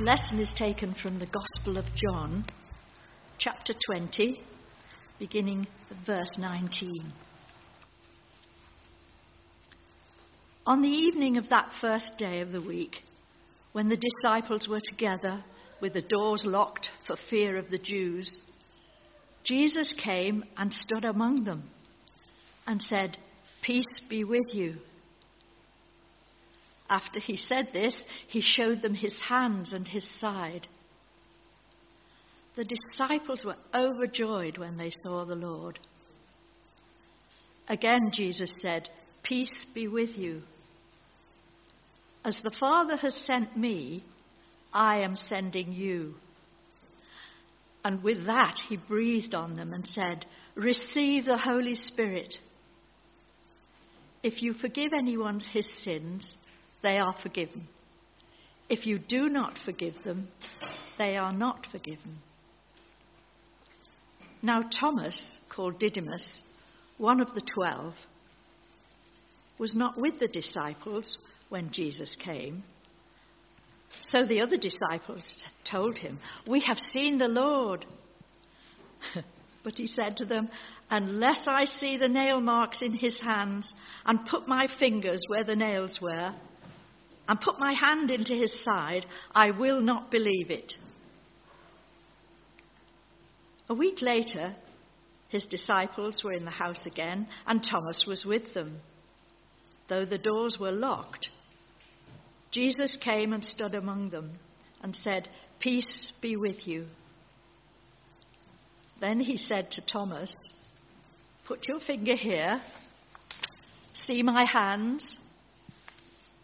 lesson is taken from the Gospel of John, chapter 20, beginning at verse 19. On the evening of that first day of the week, when the disciples were together with the doors locked for fear of the Jews, Jesus came and stood among them and said, Peace be with you. After he said this, he showed them his hands and his side. The disciples were overjoyed when they saw the Lord. Again, Jesus said, Peace be with you. As the Father has sent me, I am sending you. And with that, he breathed on them and said, Receive the Holy Spirit. If you forgive anyone his sins, they are forgiven. If you do not forgive them, they are not forgiven. Now, Thomas, called Didymus, one of the twelve, was not with the disciples when Jesus came. So the other disciples told him, We have seen the Lord. but he said to them, Unless I see the nail marks in his hands and put my fingers where the nails were, and put my hand into his side, I will not believe it. A week later, his disciples were in the house again, and Thomas was with them. Though the doors were locked, Jesus came and stood among them and said, Peace be with you. Then he said to Thomas, Put your finger here, see my hands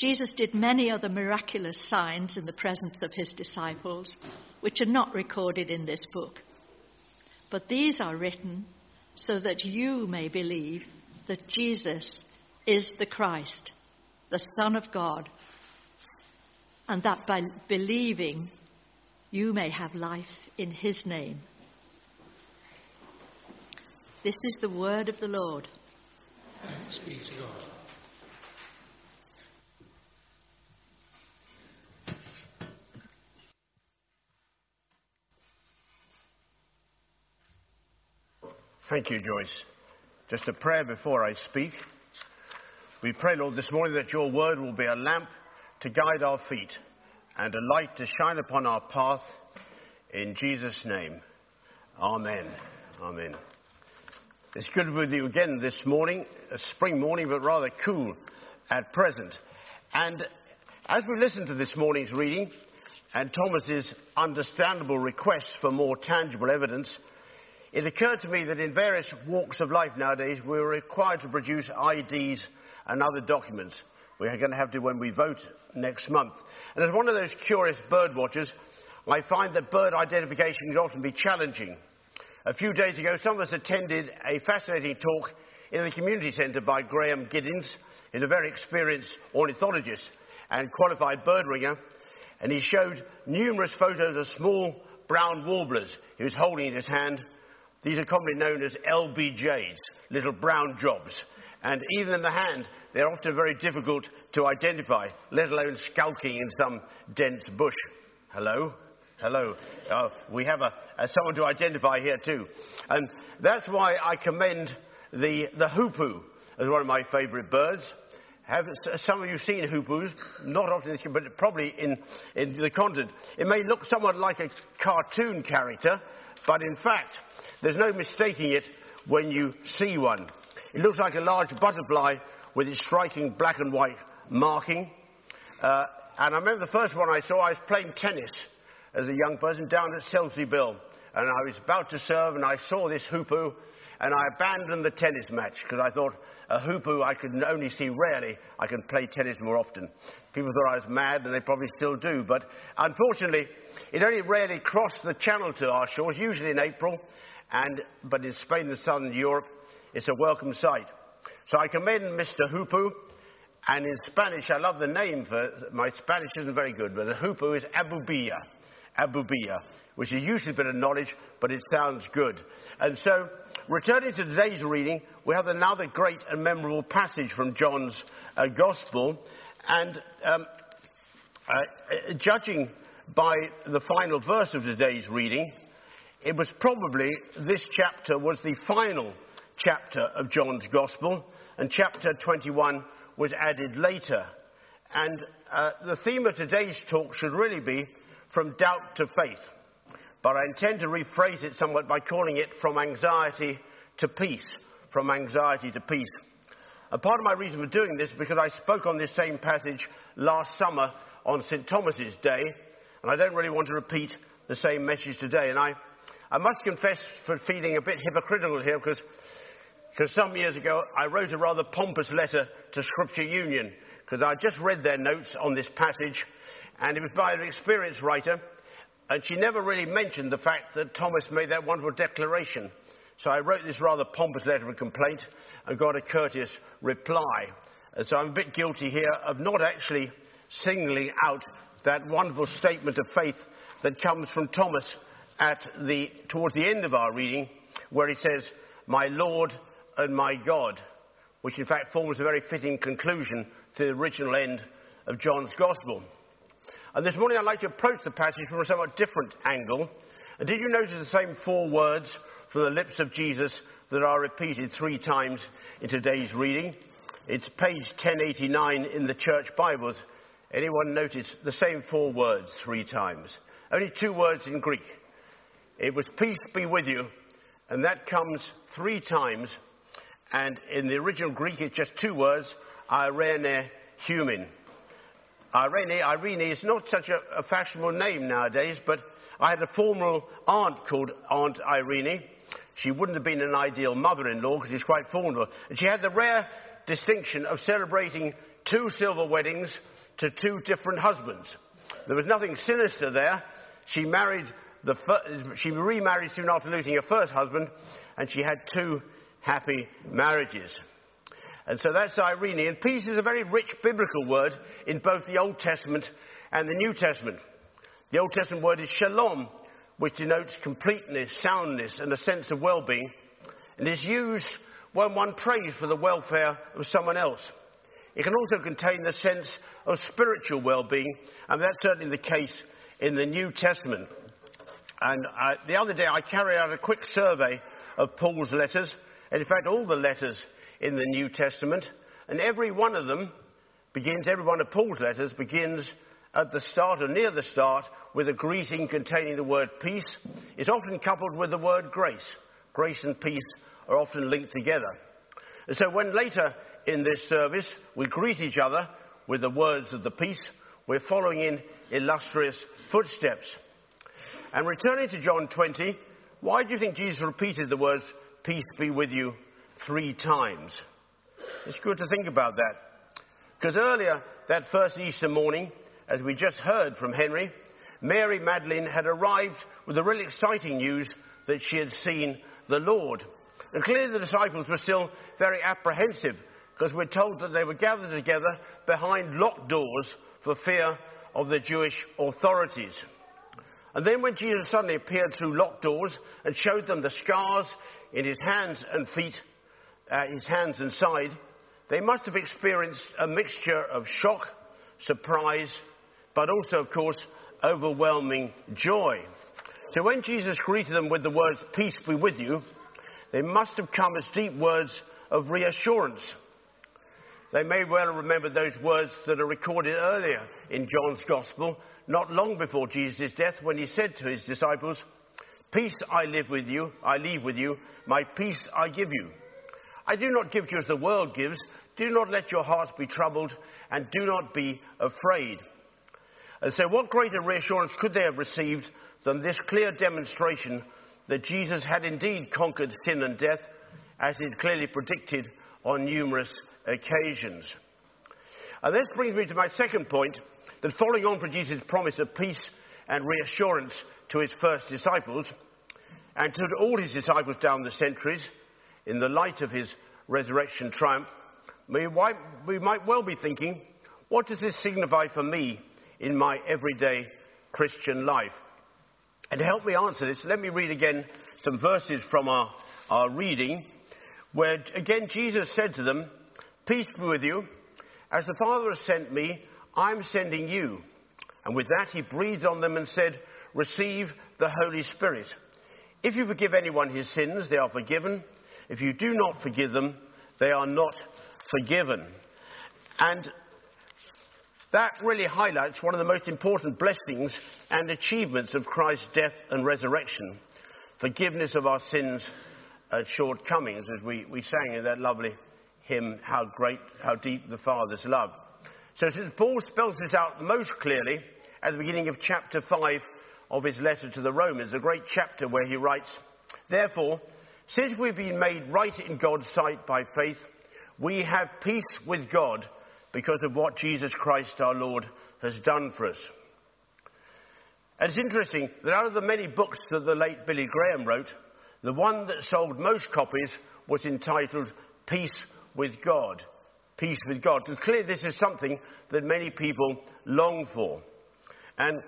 Jesus did many other miraculous signs in the presence of his disciples, which are not recorded in this book. But these are written so that you may believe that Jesus is the Christ, the Son of God, and that by believing you may have life in his name. This is the word of the Lord. Thanks be to God. Thank you, Joyce. Just a prayer before I speak. We pray, Lord, this morning that your word will be a lamp to guide our feet and a light to shine upon our path. In Jesus' name. Amen. Amen. It's good to be with you again this morning, a spring morning, but rather cool at present. And as we listen to this morning's reading and Thomas's understandable request for more tangible evidence, it occurred to me that in various walks of life nowadays, we're required to produce IDs and other documents. We're going to have to when we vote next month. And as one of those curious bird watchers, I find that bird identification can often be challenging. A few days ago, some of us attended a fascinating talk in the community centre by Graham Giddens, He's a very experienced ornithologist and qualified bird ringer. And he showed numerous photos of small brown warblers he was holding in his hand these are commonly known as LBJs, little brown jobs. And even in the hand, they're often very difficult to identify, let alone skulking in some dense bush. Hello? Hello. Uh, we have a, a, someone to identify here too. And that's why I commend the, the hoopoe as one of my favourite birds. Have some of you seen hoopoes? Not often, but probably in, in the continent. It may look somewhat like a cartoon character, but in fact, there's no mistaking it when you see one. It looks like a large butterfly with its striking black and white marking. Uh, and I remember the first one I saw, I was playing tennis as a young person down at Selsey Bill. And I was about to serve and I saw this hoopoe and I abandoned the tennis match because I thought a hoopoe I could only see rarely. I can play tennis more often. People thought I was mad, and they probably still do. But unfortunately, it only rarely crossed the channel to our shores, usually in April. And, but in Spain and southern Europe, it's a welcome sight. So I commend Mr. Hoopoe. And in Spanish, I love the name for my Spanish isn't very good, but the hoopoe is abubilla. Abubilla, which is usually a bit of knowledge, but it sounds good. And so, returning to today's reading, we have another great and memorable passage from John's uh, Gospel. And um, uh, judging by the final verse of today's reading, it was probably this chapter was the final chapter of John's Gospel, and chapter 21 was added later. And uh, the theme of today's talk should really be from doubt to faith. But I intend to rephrase it somewhat by calling it from anxiety to peace. From anxiety to peace. And part of my reason for doing this is because I spoke on this same passage last summer on St. Thomas's Day, and I don't really want to repeat the same message today. And I, I must confess for feeling a bit hypocritical here because because some years ago I wrote a rather pompous letter to Scripture Union because I just read their notes on this passage and it was by an experienced writer and she never really mentioned the fact that Thomas made that wonderful declaration. So I wrote this rather pompous letter of complaint and got a courteous reply. And so I'm a bit guilty here of not actually singling out that wonderful statement of faith that comes from Thomas at the, towards the end of our reading, where he says, My Lord and my God, which in fact forms a very fitting conclusion to the original end of John's Gospel. And this morning I'd like to approach the passage from a somewhat different angle. And did you notice the same four words from the lips of Jesus that are repeated three times in today's reading? It's page 1089 in the church Bibles. Anyone notice the same four words three times? Only two words in Greek. It was peace be with you, and that comes three times and in the original Greek, it's just two words, Irene hymin. Irene, Irene is not such a, a fashionable name nowadays, but I had a former aunt called Aunt Irene. She wouldn't have been an ideal mother-in-law because she's quite formal. And she had the rare distinction of celebrating two silver weddings to two different husbands. There was nothing sinister there. She married the fir- she remarried soon after losing her first husband, and she had two happy marriages. And so that's Irene. And peace is a very rich biblical word in both the Old Testament and the New Testament. The Old Testament word is shalom, which denotes completeness, soundness, and a sense of well-being, and is used when one prays for the welfare of someone else. It can also contain the sense of spiritual well-being, and that's certainly the case in the New Testament. And uh, the other day I carried out a quick survey of Paul's letters, and in fact, all the letters in the New Testament, and every one of them begins, every one of Paul's letters begins at the start or near the start with a greeting containing the word peace. It's often coupled with the word grace. Grace and peace are often linked together. And so when later in this service we greet each other with the words of the peace, we're following in illustrious footsteps. And returning to John 20, why do you think Jesus repeated the words peace be with you three times. It's good to think about that. Because earlier, that first Easter morning, as we just heard from Henry, Mary Magdalene had arrived with the really exciting news that she had seen the Lord. And clearly the disciples were still very apprehensive because we're told that they were gathered together behind locked doors for fear of the Jewish authorities. And then when Jesus suddenly appeared through locked doors and showed them the scars in his hands and feet, uh, his hands and side, they must have experienced a mixture of shock, surprise, but also, of course, overwhelming joy. So when Jesus greeted them with the words, Peace be with you, they must have come as deep words of reassurance. They may well remember those words that are recorded earlier in John's Gospel, not long before Jesus' death, when he said to his disciples, Peace I live with you, I leave with you, my peace I give you. I do not give to you as the world gives. Do not let your hearts be troubled, and do not be afraid. And so, what greater reassurance could they have received than this clear demonstration that Jesus had indeed conquered sin and death, as is clearly predicted on numerous occasions. And this brings me to my second point that following on from Jesus' promise of peace and reassurance to his first disciples, and to all his disciples down the centuries, in the light of his resurrection triumph, we might well be thinking, what does this signify for me in my everyday Christian life? And to help me answer this, let me read again some verses from our, our reading, where again Jesus said to them, Peace be with you. As the Father has sent me, I'm sending you. And with that he breathed on them and said, Receive the Holy Spirit. If you forgive anyone his sins, they are forgiven. If you do not forgive them, they are not forgiven. And that really highlights one of the most important blessings and achievements of Christ's death and resurrection forgiveness of our sins and shortcomings, as we, we sang in that lovely hymn, How Great, How Deep the Father's Love. So, since Paul spells this out most clearly at the beginning of chapter 5 of his letter to the Romans, a great chapter where he writes, Therefore, since we've been made right in God's sight by faith, we have peace with God because of what Jesus Christ our Lord has done for us. And it's interesting that out of the many books that the late Billy Graham wrote, the one that sold most copies was entitled Peace with God. Peace with God. It's clear this is something that many people long for. And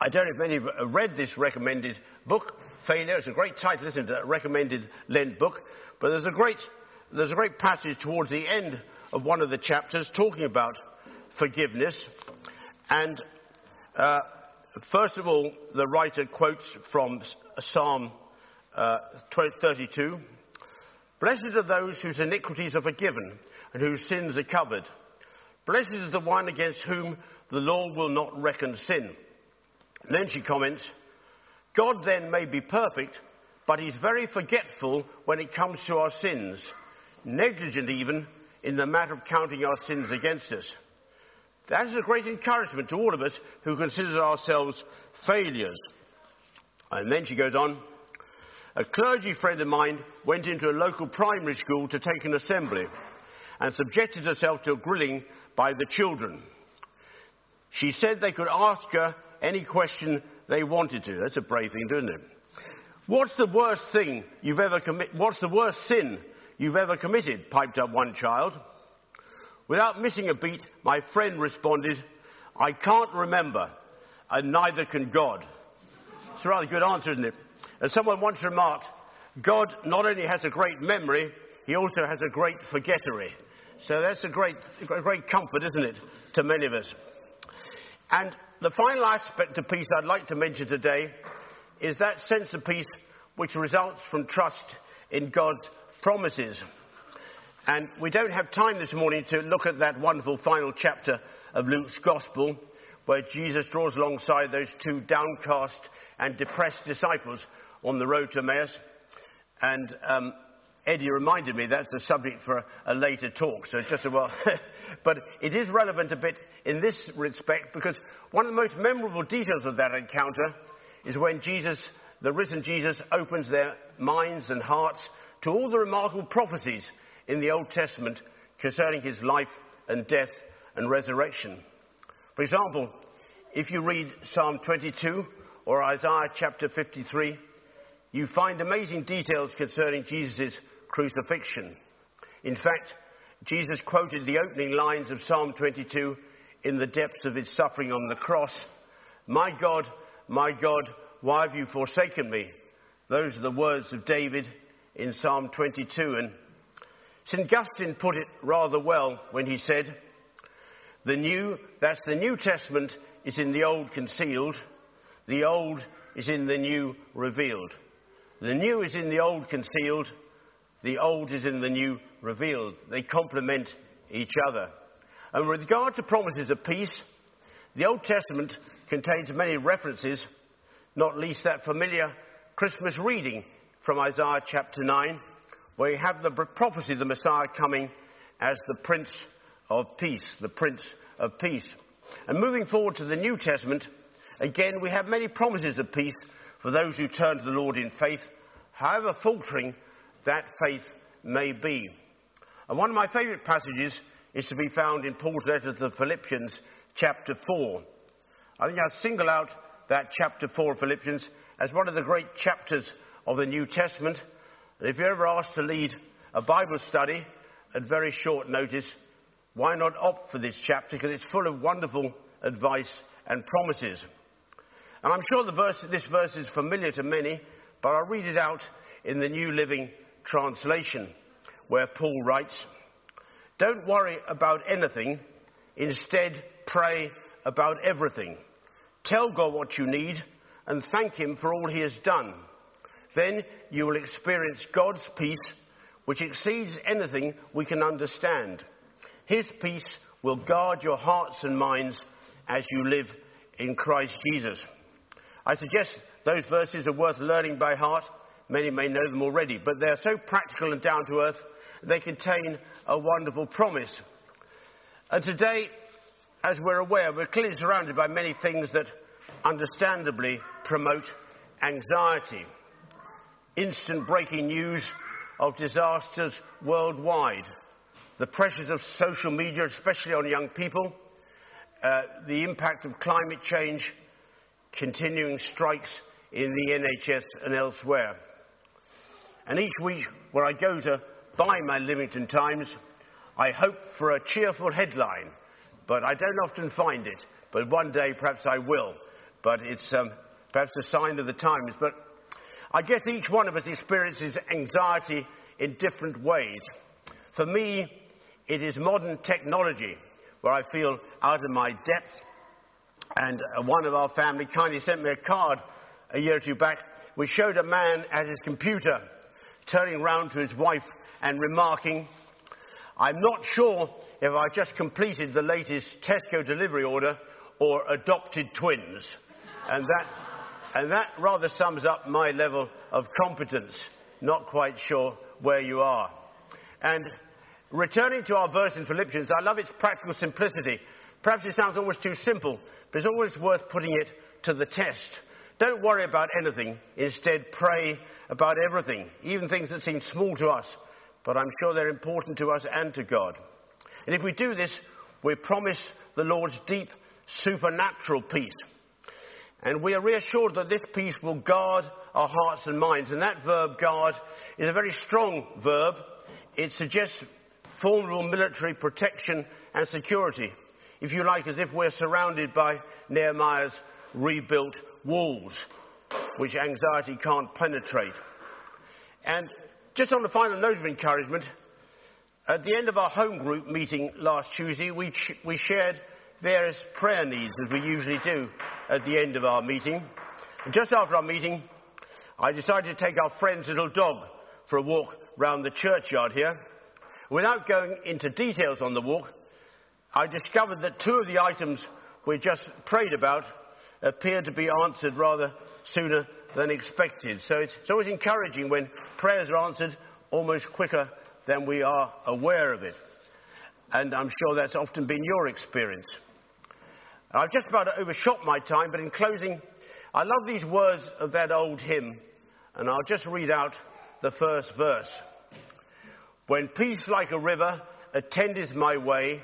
I don't know if many have read this recommended book, Failure. It's a great title, isn't it? A recommended Lent book. But there's a great, there's a great passage towards the end of one of the chapters talking about forgiveness. And uh, first of all, the writer quotes from Psalm uh, 32 Blessed are those whose iniquities are forgiven and whose sins are covered. Blessed is the one against whom the Lord will not reckon sin. And then she comments, God then may be perfect, but he's very forgetful when it comes to our sins, negligent even in the matter of counting our sins against us. That is a great encouragement to all of us who consider ourselves failures. And then she goes on, a clergy friend of mine went into a local primary school to take an assembly and subjected herself to a grilling by the children. She said they could ask her any question they wanted to. That's a brave thing, isn't it? What's the worst thing you've ever committed? What's the worst sin you've ever committed? piped up one child. Without missing a beat, my friend responded, I can't remember, and neither can God. It's a rather good answer, isn't it? As someone once remarked, God not only has a great memory, he also has a great forgettery. So that's a great, a great comfort, isn't it, to many of us. And the final aspect of peace I'd like to mention today is that sense of peace which results from trust in God's promises. And we don't have time this morning to look at that wonderful final chapter of Luke's Gospel, where Jesus draws alongside those two downcast and depressed disciples on the road to Emmaus. And um, Eddie reminded me that's a subject for a later talk, so just a while. but it is relevant a bit in this respect because one of the most memorable details of that encounter is when Jesus, the risen Jesus, opens their minds and hearts to all the remarkable prophecies in the Old Testament concerning his life and death and resurrection. For example, if you read Psalm 22 or Isaiah chapter 53, you find amazing details concerning Jesus' crucifixion. In fact, Jesus quoted the opening lines of Psalm 22 in the depths of his suffering on the cross. My God, my God, why have you forsaken me? Those are the words of David in Psalm 22. And St. Augustine put it rather well when he said, the new, that's the New Testament is in the old concealed, the old is in the new revealed. The new is in the old concealed, the old is in the new revealed. They complement each other. And with regard to promises of peace, the Old Testament contains many references, not least that familiar Christmas reading from Isaiah chapter 9, where you have the prophecy of the Messiah coming as the Prince of Peace, the Prince of Peace. And moving forward to the New Testament, again, we have many promises of peace for those who turn to the Lord in faith, however faltering that faith may be. And one of my favourite passages is to be found in Paul's letter to the Philippians, chapter 4. I think I'll single out that chapter 4 of Philippians as one of the great chapters of the New Testament. And if you're ever asked to lead a Bible study at very short notice, why not opt for this chapter? Because it's full of wonderful advice and promises. And I'm sure verse, this verse is familiar to many, but I'll read it out in the New Living Translation, where Paul writes, Don't worry about anything, instead, pray about everything. Tell God what you need and thank Him for all He has done. Then you will experience God's peace, which exceeds anything we can understand. His peace will guard your hearts and minds as you live in Christ Jesus. I suggest those verses are worth learning by heart. Many may know them already, but they're so practical and down to earth, they contain a wonderful promise. And today, as we're aware, we're clearly surrounded by many things that understandably promote anxiety. Instant breaking news of disasters worldwide, the pressures of social media, especially on young people, uh, the impact of climate change, continuing strikes in the NHS and elsewhere. And each week, when I go to buy my Lymington Times, I hope for a cheerful headline, but I don't often find it. But one day, perhaps I will. But it's um, perhaps a sign of the times. But I guess each one of us experiences anxiety in different ways. For me, it is modern technology where I feel out of my depth. And uh, one of our family kindly sent me a card a year or two back which showed a man at his computer turning round to his wife and remarking, I'm not sure if I just completed the latest Tesco delivery order or adopted twins. And that, and that rather sums up my level of competence. Not quite sure where you are. And returning to our verse in Philippians, I love its practical simplicity. Perhaps it sounds almost too simple, but it's always worth putting it to the test. Don't worry about anything. Instead, pray about everything, even things that seem small to us, but I'm sure they're important to us and to God. And if we do this, we promise the Lord's deep supernatural peace. And we are reassured that this peace will guard our hearts and minds. And that verb, guard, is a very strong verb. It suggests formidable military protection and security. If you like, as if we're surrounded by Nehemiah's rebuilt walls, which anxiety can't penetrate. And just on the final note of encouragement, at the end of our home group meeting last Tuesday, we, we shared various prayer needs, as we usually do at the end of our meeting. And just after our meeting, I decided to take our friend's little dog for a walk round the churchyard here. Without going into details on the walk, I discovered that two of the items we just prayed about appeared to be answered rather sooner than expected. So it's, it's always encouraging when prayers are answered almost quicker than we are aware of it. And I'm sure that's often been your experience. I've just about overshot my time, but in closing, I love these words of that old hymn, and I'll just read out the first verse. When peace like a river attendeth my way,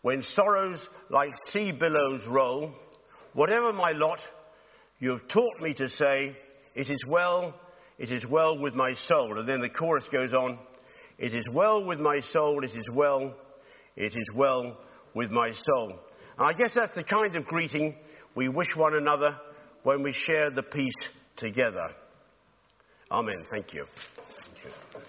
when sorrows like sea billows roll, whatever my lot, you have taught me to say, it is well, it is well with my soul. And then the chorus goes on, it is well with my soul, it is well, it is well with my soul. And I guess that's the kind of greeting we wish one another when we share the peace together. Amen. Thank you. Thank you.